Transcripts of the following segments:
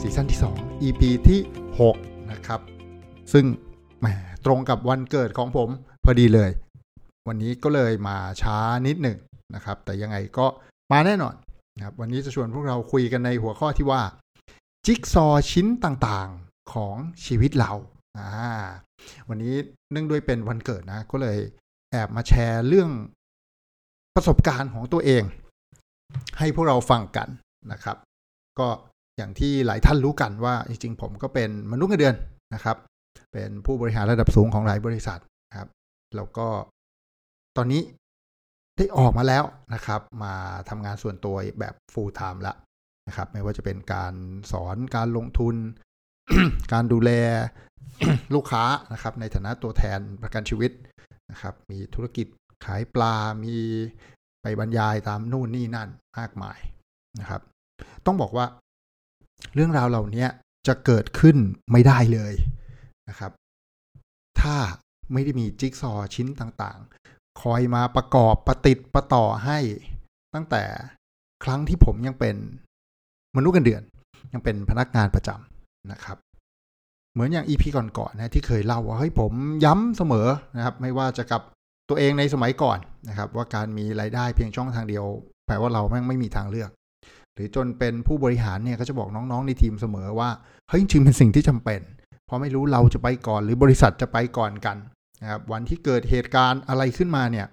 ซีซั่นที่ 2 EP ที่ 6 นะครับ ซึ่งแหมตรงกับวันเกิดของผมพอดีเลย วันนี้ก็เลยมาช้านิดหนึ่งนะครับ แต่ยังไงก็มาแน่นอนนะครับวันนี้จะชวนพวกเราคุยกันในหัวข้อที่ว่า จิ๊กซอชิ้นต่างๆของชีวิตเราอ่าวันนี้เนื่องด้วยเป็นวันเกิดนะ ก็เลยแอบมาแชร์เรื่องประสบการณ์ของตัวเอง ให้พวกเราฟังกันนะครับ ก็ อย่างที่หลายท่านรู้กันว่าจริงๆผมก็เป็นมนุษย์เงินเดือนนะครับ เป็นผู้บริหารระดับสูงของหลายบริษัทครับ แล้วก็ตอนนี้ได้ออกมาแล้วนะครับ มาทำงานส่วนตัวแบบ full time ละนะครับ ไม่ว่าจะเป็นการสอนการลงทุน การดูแลลูกค้านะครับ ในฐานะตัวแทนประกันชีวิตนะครับ มีธุรกิจขายปลา มีไปบรรยายตามนู่นนี่นั่นมากมายนะครับ ต้องบอกว่า เรื่องราวเหล่านี้จะเกิดขึ้นไม่ได้เลยนะครับ ถ้าไม่ได้มีจิ๊กซอว์ชิ้นต่างๆ คอยมาประกอบประติดประต่อให้ตั้งแต่ครั้งที่ผมยังเป็นมนุษย์เงินเดือน ยังเป็นพนักงานประจำนะครับ เหมือนอย่าง EP ก่อนๆนะที่เคยเล่าว่าเฮ้ยผมย้ำเสมอนะครับ ไม่ว่าจะกับตัวเองในสมัยก่อนนะครับ ว่าการมีรายได้เพียงช่องทางเดียว แปลว่าเราแม่งไม่มีทางเลือก รือจนเป็นผู้บริหารเนี่ยก็จะบอกน้องๆในทีมเสมอว่าเฮ้ยจริงๆเป็นสิ่งที่จำเป็นเพราะไม่รู้เราจะไปก่อนหรือบริษัทจะไปก่อนกันนะครับวันที่เกิดเหตุการณ์อะไรขึ้นมาเนี่ย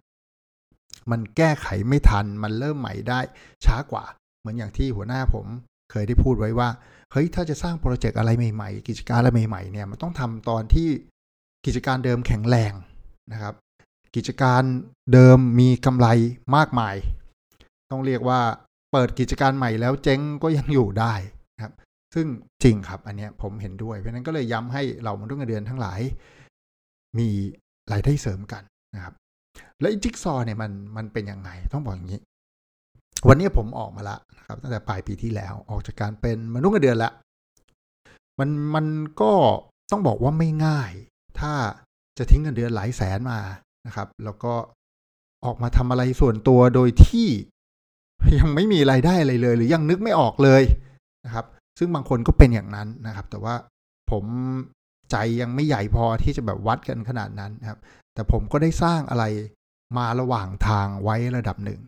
มันแก้ไขไม่ทัน มันเริ่มใหม่ได้ช้ากว่า เหมือนอย่างที่หัวหน้าผมเคยได้พูดไว้ว่าเฮ้ยถ้าจะสร้างโปรเจกต์อะไรใหม่ๆ กิจการอะไรใหม่ๆเนี่ยมันต้องทำตอนที่กิจการเดิมแข็งแรงนะครับ กิจการเดิมมีกำไรมากมาย ต้องเรียกว่า ปิดกิจการใหม่แล้วเจ๊งก็ยังอยู่ได้ครับ ซึ่งจริงครับอันเนี้ยผมเห็นด้วย เพราะนั้นก็เลยย้ำให้เรามนุษย์เงินเดือนทั้งหลาย มีรายได้เสริมกันนะครับ และจิ๊กซอเนี่ยมันมันเป็นยังไงต้องบอกอย่างนี้ วันนี้ผมออกมาละนะครับตั้งแต่ปลายปีที่แล้วออกจากการเป็นมนุษย์เงินเดือนละมันมันก็ต้องบอกว่าไม่ง่าย ถ้าจะทิ้งเงินเดือนหลายแสนมานะครับ แล้วก็ออกมาทำอะไรส่วนตัวโดยที่ ยังไม่มีรายได้อะไรเลย หรือยังนึกไม่ออกเลยนะครับ ซึ่งบางคนก็เป็นอย่างนั้นนะครับ แต่ว่าผมใจยังไม่ใหญ่พอที่จะแบบวัดกันขนาดนั้นนะครับ แต่ผมก็ได้สร้างอะไรมาระหว่างทางไว้ระดับหนึ่ง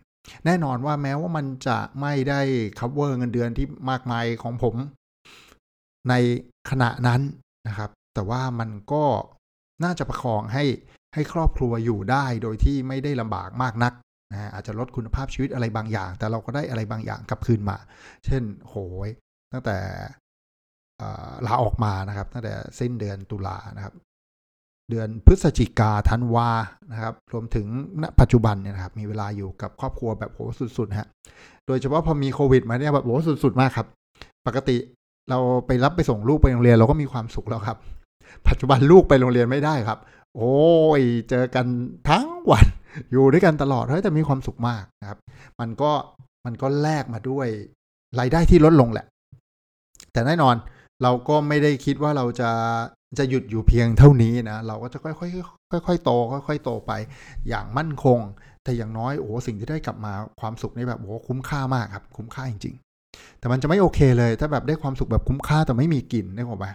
แน่นอนว่าแม้ว่ามันจะไม่ได้ cover เงินเดือนที่มากมายของผม ในขณะนั้นนะครับ แต่ว่ามันก็น่าจะประคองให้ให้ครอบครัวอยู่ได้โดยที่ไม่ได้ลำบากมากนัก นะอาจจะลดคุณภาพชีวิตอะไรบางอย่าง แต่เราก็ได้อะไรบางอย่างกลับคืนมา เช่นโหยตั้งแต่ลาออกมานะครับ ตั้งแต่สิ้นเดือนตุลานะครับ เดือนพฤศจิกาธันวานะครับ รวมถึงณปัจจุบันเนี่ยนะครับ มีเวลาอยู่กับครอบครัวแบบโหสุดๆฮะโดยเฉพาะพอมีโควิดมาเนี่ยแบบโหสุดๆมากครับ ปกติเราไปรับไปส่งลูกไปโรงเรียนเราก็มีความสุขแล้วครับ ปัจจุบันลูกไปโรงเรียนไม่ได้ครับ โอ้ยเจอกันทั้งวัน อยู่ด้วยกันตลอดเฮ้ยแต่มีความสุขมากนะครับ มันก็มันก็แลกมาด้วยรายได้ที่ลดลงแหละ แต่แน่นอนเราก็ไม่ได้คิดว่าเราจะจะหยุดอยู่เพียงเท่านี้นะ เราก็จะค่อยๆค่อยๆโต ค่อยๆโตไป อย่างมั่นคง แต่อย่างน้อยโอ้สิ่งที่ได้กลับมาความสุขนี่แบบโอ้คุ้มค่ามากครับ คุ้มค่าจริง ๆ แต่มันจะไม่โอเคเลย ถ้าแบบได้ความสุขแบบคุ้มค่าแต่ไม่มีกลิ่นได้หรอปะ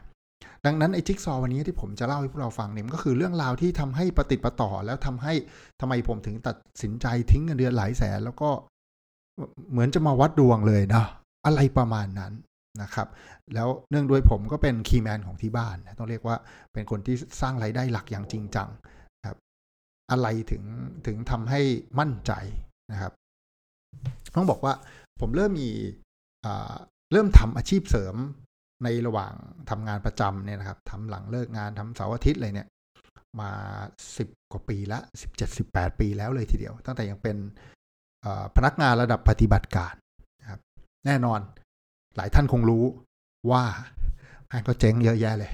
ดังนั้นไอ้จิ๊กซอวันนี้ที่ผมจะเล่าให้พวกเราฟังเนี่ยก็คือเรื่องราวที่ทำให้ปฏิติประต่อแล้วทำให้ทำไมผมถึงตัดสินใจทิ้งเงินเดือนหลายแสน แล้วก็เหมือนจะมาวัดดวงเลยนะอะไรประมาณนั้นนะครับ แล้วเนื่องด้วยผมก็เป็นคีย์แมนของที่บ้านต้องเรียกว่าเป็นคนที่สร้างไรายได้หลักอย่างจริงจังครับ อะไรถึงถึงทำให้มั่นใจนะครับ ต้องบอกว่าผมเริ่มมีเริ่มทำอาชีพเสริม ในระหว่างทำงานประจำเนี่ยนะครับทำหลังเลิกงานทำเสาร์อาทิตย์เลยเนี่ยมาสิบกว่าปีละสิบเจ็ดสิบแปดปีแล้วเลยทีเดียว ตั้งแต่ยังเป็นพนักงานระดับปฏิบัติการนะครับแน่นอนหลายท่านคงรู้ว่ามันก็เจ๊งเยอะแยะเลย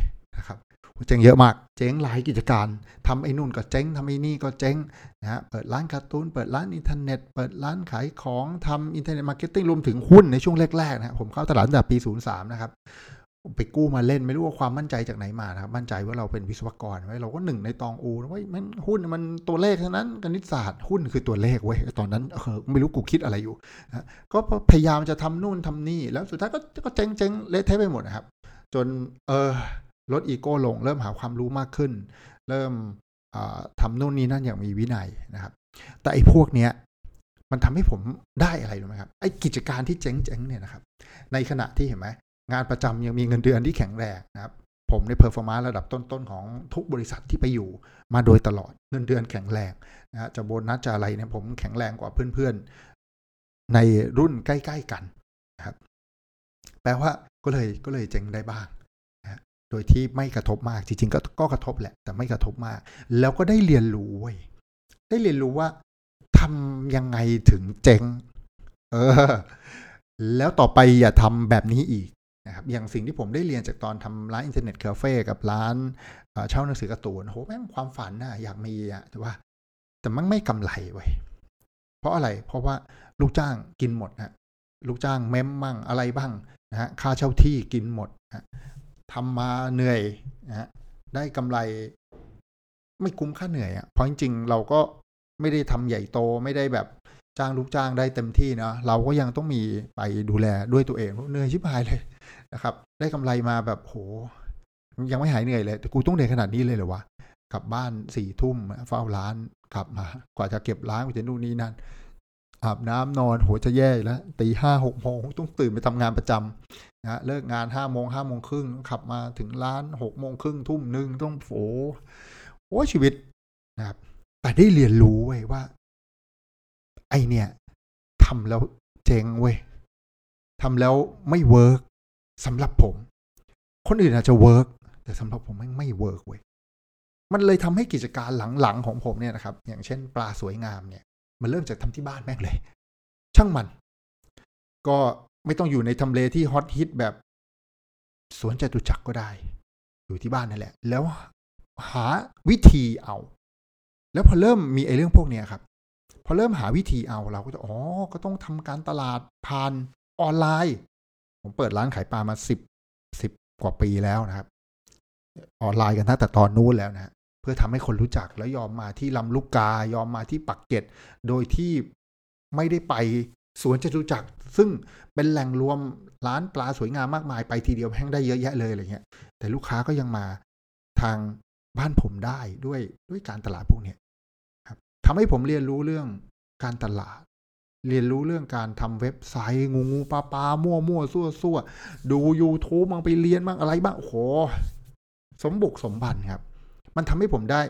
เจ๊งเยอะมาก เจ๊งหลายกิจการทำไอ้นู่นก็เจ๊งทำไอ้นี่ก็เจ๊งนะฮะเปิดร้านการ์ตูนเปิดร้านอินเทอร์เน็ต เปิดร้านขายของทำ internet marketing รวมถึงหุ้นในช่วงแรกๆนะผมเข้าตลาดตั้งแต่ปี 03 นะครับไปกู้มาเล่นไม่รู้ว่าความมั่นใจจากไหนมานะครับมั่นใจว่าเราเป็นวิศวกรไว้เราก็หนึ่งในตองอูนะว่ามันหุ้นมันตัวเลขเท่านั้นกณิตศาสตร์หุ้นคือตัวเลขเว้ยตอนนั้นเออไม่รู้กูคิดอะไรอยู่นะก็พยายามจะทำนู่นทำนี่แล้วสุดท้ายก็ก็เจ๊งเจ๊งเละเทะไปหมดนะครับ จนเออ ลดอีโก้ลง เริ่มหาความรู้มากขึ้น เริ่มทำนู่นนี่นั่นอย่างมีวินัยนะครับ แต่ไอ้พวกเนี้ยมันทำให้ผมได้อะไรรู้ไหมครับไอ้กิจการที่เจ๊งๆเนี่ยนะครับ ในขณะที่เห็นไหมงานประจำยังมีเงินเดือนที่แข็งแรงนะครับ ผมเนี่ย performer ระดับต้นๆของทุกบริษัทที่ไปอยู่มาโดยตลอดเงินเดือนแข็งแรงนะจะโบนัสจะอะไรเนี่ยผมแข็งแรงกว่าเพื่อนๆ ในรุ่นใกล้ ๆ กันนะครับ แปลว่าก็เลยก็เลยเจ๊งได้บ้าง โดยที่ไม่กระทบมากจริงๆก็ก็กระทบแหละ แต่ไม่กระทบมาก แล้วก็ได้เรียนรู้เว้ยได้เรียนรู้ว่าทำยังไงถึงเจ๊งเออ แล้วต่อไปอย่าทำแบบนี้อีกนะครับอย่างสิ่งที่ผมได้เรียนจากตอนทำร้านอินเทอร์เน็ตคาเฟ่กับร้านเช่าหนังสือการ์ตูนโหแม่งความฝันนะอยากมีอะแต่ว่า แต่มันไม่กำไรเว้ยเพราะอะไรเพราะว่าลูกจ้างกินหมดนะลูกจ้างเม้มมั่งอะไรบ้างนะฮะค่าเช่าที่กินหมดนะ ทำมาเหนื่อยนะฮะได้กำไรไม่คุ้มค่าเหนื่อยอะ่ะเพราะจริงๆเราก็ไม่ได้ทำใหญ่โตไม่ได้แบบจ้างลูกจ้างได้เต็มที่นะเราก็ยังต้องมีไปดูแลด้วยตัวเองเหนื่อยชิบหายเลยนะครับ ได้กำไรมาแบบโห ยังไม่หายเหนื่อยเลย แต่กูต้องเหนื่อยขนาดนี้เลยเหรอวะกลับบ้านสี่ทุ่มเฝ้าร้านกลับมา กว่าจะเก็บร้านกูจะนู่นนี่นั่น อาบน้ำนอนโหจะแย่แล้วตีห้าหกโมงต้องตื่นไปทำงานประจำนะเลิกงานห้าโมงห้าโมงครึ่งขับมาถึงร้านหกโมงครึ่งทุ่มหนึ่งต้องโผโอ้ชีวิตนะครับ แต่ได้เรียนรู้เว้ยว่า ไอ้เนี่ยทำแล้วเจ๊งเว้ยทำแล้วไม่ work สำหรับผม คนอื่นอาจจะ work แต่สำหรับผมไม่ไม่ work เว้ยมันเลยทำให้กิจการหลังๆของผมเนี่ยนะครับ อย่างเช่น ปลาสวยงามเนี่ย มันเริ่มจากทำที่บ้านแม่งเลย ช่างมัน ก็ไม่ต้องอยู่ในทำเลที่ฮอตฮิตแบบสวนจตุจักรก็ได้ อยู่ที่บ้านนั่นแหละ แล้วหาวิธีเอา แล้วพอเริ่มมีไอ้เรื่องพวกเนี้ยครับ พอเริ่มหาวิธีเอาเราก็จะอ๋อก็ต้องทำการตลาดผ่านออนไลน์ ผมเปิดร้านขายปลามาสิบสิบกว่าปีแล้วนะครับ ออนไลน์กันตั้งแต่ตอนนู้นแล้วนะ เพื่อทำให้คนรู้จักแล้วยอมมาที่ลำลูกกายอมมาที่ปักเก็ตโดยที่ไม่ได้ไปสวนจตุจักร ซึ่งเป็นแหล่งรวมร้านปลาสวยงามมากมายไปทีเดียวแห้งได้เยอะแยะเลยอะไรเงี้ย แต่ลูกค้าก็ยังมาทางบ้านผมได้ด้วยด้วยการตลาดพวกนี้ครับทำให้ผมเรียนรู้เรื่องการตลาด เรียนรู้เรื่องการทำเว็บไซต์งูงูปลาปลามั่วมั่วซั่วซั่วดู YouTube มังไปเรียนบ้างอะไรบ้างโอ้โหสมบุกสมบันครับ มันทำให้ผมได้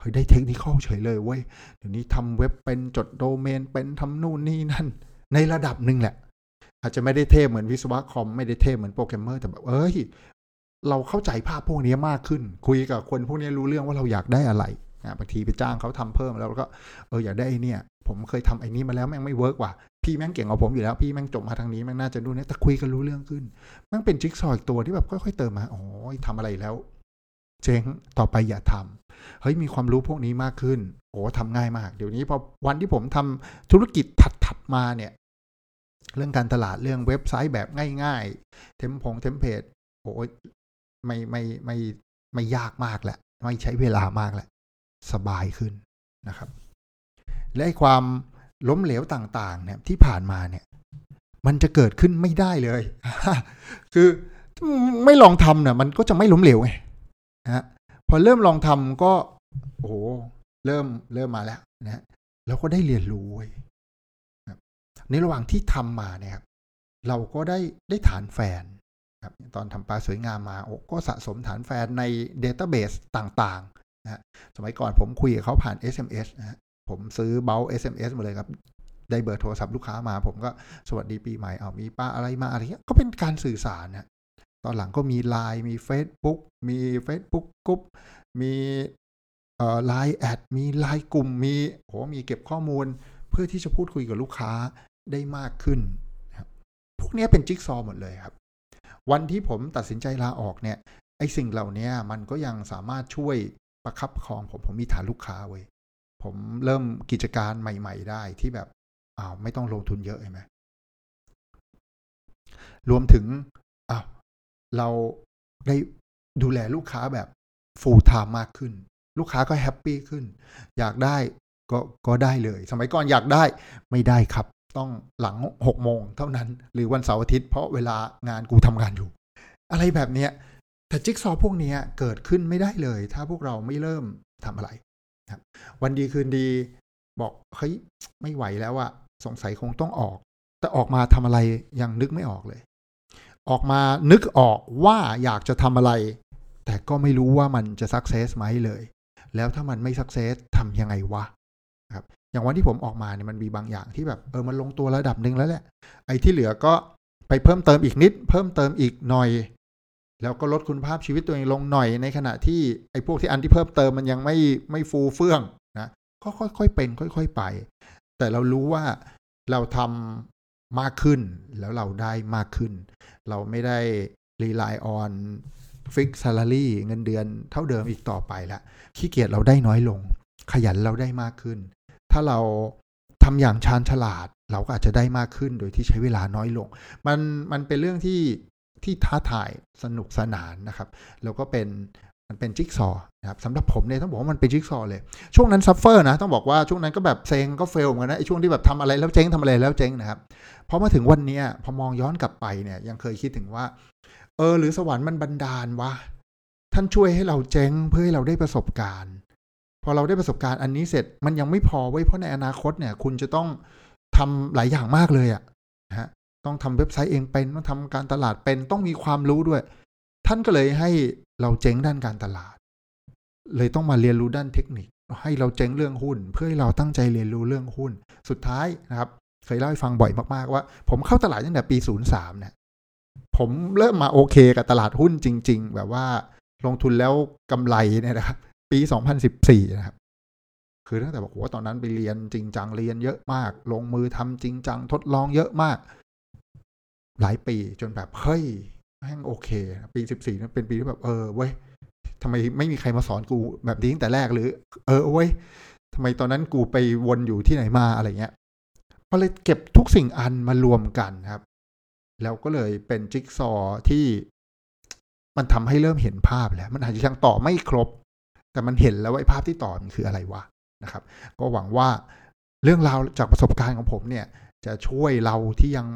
เฮ้ยได้เทคนิคเฉยเลยเว้ยเดี๋ยวนี้ทำเว็บเป็นจดโดเมนเป็นทำนู่นนี่นั่น ในระดับหนึ่งแหละ อาจจะไม่ได้เทพเหมือนวิศวะคอมไม่ได้เทพเหมือนโปรแกรมเมอร์แต่แบบเอ้ยเราเข้าใจภาพพวกนี้มากขึ้น คุยกับคนพวกนี้รู้เรื่องว่าเราอยากได้อะไรบางทีไปจ้างเขาทำเพิ่มแล้วก็เอออยากได้ไอ้นี่ผมเคยทำไอ้นี่มาแล้วแม่งไม่ work ว่ะพี่แม่งเก่งกว่าผมอยู่แล้วพี่แม่งจบมาทางนี้แม่งน่าจะดูเนี่ยแต่คุยกันรู้เรื่องขึ้นแม่งเป็นจิ๊กซอว์ตัวที่แบบค่อยๆเติมมาอ๋อทำอะไรแล้ว เจ๊งต่อไปอย่าทำเฮ้ยมีความรู้พวกนี้มากขึ้นโอ้ทำง่ายมาก เดี๋ยวนี้พอวันที่ผมทำธุรกิจถัดๆมาเนี่ย เรื่องการตลาดเรื่องเว็บไซต์แบบง่ายๆ เทมพงเทมเพลตโอ้ยไม่ไม่ไม่ไม่ยากมากแหละ ไม่ใช้เวลามากแหละ สบายขึ้นนะครับ และความล้มเหลวต่างๆ เนี่ยที่ผ่านมาเนี่ย มันจะเกิดขึ้นไม่ได้เลย คือไม่ลองทำเนี่ยมันก็จะไม่ล้มเหลวไง นะพอเริ่มลองทำก็โอ้โหเริ่มเริ่มมาแล้วนะแล้วก็ได้เรียนรู้ในระหว่างที่ทำมาเนี่ยครับเราก็ได้ได้ฐานแฟนครับตอนทำปลาสวยงามมาโอ้ก็สะสมฐานแฟนในเดต้าเบสต่างๆนะสมัยก่อนผมคุยกับเขาผ่าน SMS นะผมซื้อเบล SMS มาเลยครับ ได้เบอร์โทรศัพท์ลูกค้ามา ผมก็สวัสดีปีใหม่เอามีป้าอะไรมาอะไรเงี้ยก็เป็นการสื่อสารนะ ตอนหลังก็มี Line มี Facebook มี Facebook กรุ๊ปมีไลน์แอดมีไลน์กลุ่มมีโหมีเก็บข้อมูล เพื่อที่จะพูดคุยกับลูกค้าได้มากขึ้นครับพวกนี้เป็นจิ๊กซอว์หมดเลยครับ วันที่ผมตัดสินใจลาออกเนี่ยไอ้สิ่งเหล่านี้มันก็ยังสามารถช่วยประคับประคองผมผมมีฐานลูกค้าเว้ยผมเริ่มกิจการใหม่ ๆ ได้ที่แบบอ้าวไม่ต้องลงทุนเยอะใช่ไหมรวมถึงอ้าว เราได้ดูแลลูกค้าแบบ full-time มากขึ้น ลูกค้าก็ happy ขึ้น อยากได้ก็ก็ได้เลย สมัยก่อนอยากได้ไม่ได้ครับ ต้องหลังหกโมงเท่านั้น หรือวันเสาร์อาทิตย์เพราะเวลางานกูทำงานอยู่ อะไรแบบเนี้ยแต่จิ๊กซอว์พวกนี้เกิดขึ้นไม่ได้เลย ถ้าพวกเราไม่เริ่มทำอะไรครับวันดีคืนดีบอกเฮ้ยไม่ไหวแล้วอะสงสัยคงต้องออก แต่ออกมาทำอะไรยังนึกไม่ออกเลย ออกมานึกออกว่าอยากจะทำอะไร แต่ก็ไม่รู้ว่ามันจะสักเซสไหมเลย แล้วถ้ามันไม่สักเซสทำยังไงวะครับอย่างวันที่ผมออกมาเนี่ยมันมีบางอย่างที่แบบเออมันลงตัวระดับหนึ่งแล้วแหละ ไอ้ที่เหลือก็ไปเพิ่มเติมอีกนิด เพิ่มเติมอีกหน่อย แล้วก็ลดคุณภาพชีวิตตัวเองลงหน่อยในขณะที่ไอ้พวกที่อันที่เพิ่มเติมมันยังไม่ไม่ฟูเฟื่องนะก็ค่อยๆเป็น ค่อย ๆ ไป แต่เรารู้ว่าเราทำ มากขึ้นแล้วเราได้มากขึ้น เราไม่ได้ rely on fix salary เงินเดือนเท่าเดิมอีกต่อไปละขี้เกียจเราได้น้อยลง ขยันเราได้มากขึ้น ถ้าเราทำอย่างชาญฉลาด เราก็อาจจะได้มากขึ้นโดยที่ใช้เวลาน้อยลง มันมันเป็นเรื่องที่ที่ท้าทายสนุกสนานนะครับ แล้วก็เป็น มันเป็นจิ๊กซอว์นะครับสำหรับผมเนี่ยต้องบอกว่ามันเป็นจิ๊กซอว์เลย ช่วงนั้น suffer นะต้องบอกว่าช่วงนั้นก็แบบเซ็งก็ fail เหมือนกันนะไอ้ช่วงที่แบบทำอะไรแล้วเจ๊งทำอะไรแล้วเจ๊งนะครับพอมาถึงวันนี้พอมองย้อนกลับไปเนี่ยยังเคยคิดถึงว่า เออ หรือสวรรค์มันบันดาลวะท่านช่วยให้เราเจ๊งเพื่อให้เราได้ประสบการณ์ พอเราได้ประสบการณ์อันนี้เสร็จมันยังไม่พอเว้ยเพราะในอนาคตเนี่ย คุณจะต้องทำหลายอย่างมากเลยอะนะฮะต้องทำเว็บไซต์เองเป็นต้องทำการตลาดเป็นต้องมีความรู้ด้วย ท่านก็เลยให้ เราเจ๊งด้านการตลาด เลยต้องมาเรียนรู้ด้านเทคนิค ให้เราเจ๊งเรื่องหุ้น เพื่อให้เราตั้งใจเรียนรู้เรื่องหุ้น สุดท้ายนะครับ เคยเล่าให้ฟังบ่อยมากๆว่า ผมเข้าตลาดตั้งแต่ปี 03เนี่ยผมเริ่มมาโอเคกับตลาดหุ้นจริง ๆ แบบว่าลงทุนแล้วกำไรเนี่ยนะครับ ปี 2014 นะครับ คือตั้งแต่บอกว่าตอนนั้นไปเรียนจริงจังเรียนเยอะมาก ลงมือทำจริงจังทดลองเยอะมาก หลายปีจนแบบเฮ้ย แม่งโอเค ปี14นั้นเป็นปีที่แบบเออเว้ยทำไมไม่มีใครมาสอนกูแบบนี้ตั้งแต่แรกหรือ เออเว้ยทำไมตอนนั้นกูไปวนอยู่ที่ไหนมาอะไรเงี้ยก็เลยเก็บทุกสิ่งอันมารวมกันครับ แล้วก็เลยเป็นจิ๊กซอที่มันทำให้เริ่มเห็นภาพแล้ว มันอาจจะยังต่อไม่ครบ แต่มันเห็นแล้วว่าภาพที่ต่อมันคืออะไรวะนะครับ ก็หวังว่าเรื่องราวจากประสบการณ์ของผมเนี่ย จะช่วยเราที่ยัง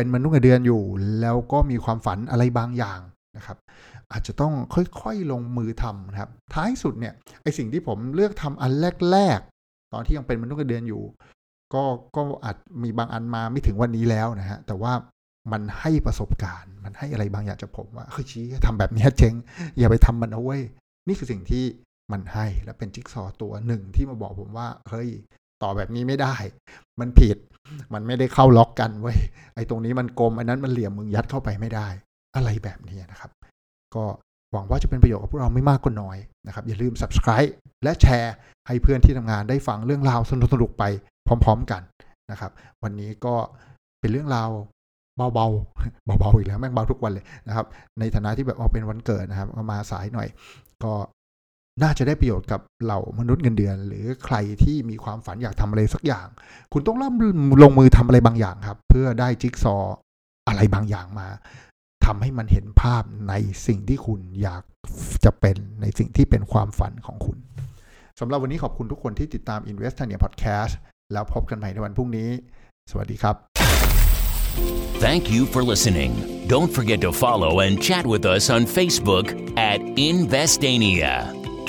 เป็นมนุษย์เงินเดือนอยู่ แล้วก็มีความฝันอะไรบางอย่างนะครับ อาจจะต้องค่อยๆลงมือทำนะครับ ท้ายสุดเนี่ยไอสิ่งที่ผมเลือกทำอันแรกๆ ตอนที่ยังเป็นมนุษย์เงินเดือนอยู่ ก็ก็อาจมีบางอันมาไม่ถึงวันนี้แล้วนะฮะแต่ว่ามันให้ประสบการณ์ มันให้อะไรบางอย่างจากผมว่าเฮ้ยชี้ทำแบบนี้เจ๊งอย่าไปทำมันเอาไว้นี่คือสิ่งที่มันให้และเป็นจิ๊กซอตัวหนึ่งที่มาบอกผมว่าเฮ้ย ต่อแบบนี้ไม่ได้ มันผิด มันไม่ได้เข้าล็อกกันเว้ย ไอ้ตรงนี้มันกลม อันนั้นมันเหลี่ยมมึงยัดเข้าไปไม่ได้ อะไรแบบนี้นะครับ ก็หวังว่าจะเป็นประโยชน์กับพวกเราไม่มากก็น้อยนะครับ อย่าลืม subscribe และแชร์ให้เพื่อนที่ทำงานได้ฟังเรื่องราวสนุกๆไปพร้อม ๆกันนะครับ วันนี้ก็เป็นเรื่องราวเบาๆเบาๆอีกแล้วแม่งเบาทุกวันเลยนะครับ ในฐานะที่แบบเอาเป็นวันเกิดนะครับมาสายหน่อย ก็ น่าจะได้ประโยชน์กับเหล่ามนุษย์เงินเดือน หรือใครที่มีความฝันอยากทำอะไรสักอย่าง คุณต้องเริ่มลงมือทำอะไรบางอย่างครับ เพื่อได้จิ๊กซออะไรบางอย่างมาทำให้มันเห็นภาพในสิ่งที่คุณอยากจะเป็นในสิ่งที่เป็นความฝันของคุณสำหรับวันนี้ขอบคุณทุกคนที่ติดตาม Investania Podcast แล้วพบกันใหม่ในวันพรุ่งนี้ สวัสดีครับ Thank you for listening. Don't forget to follow and chat with us on Facebook at Investania.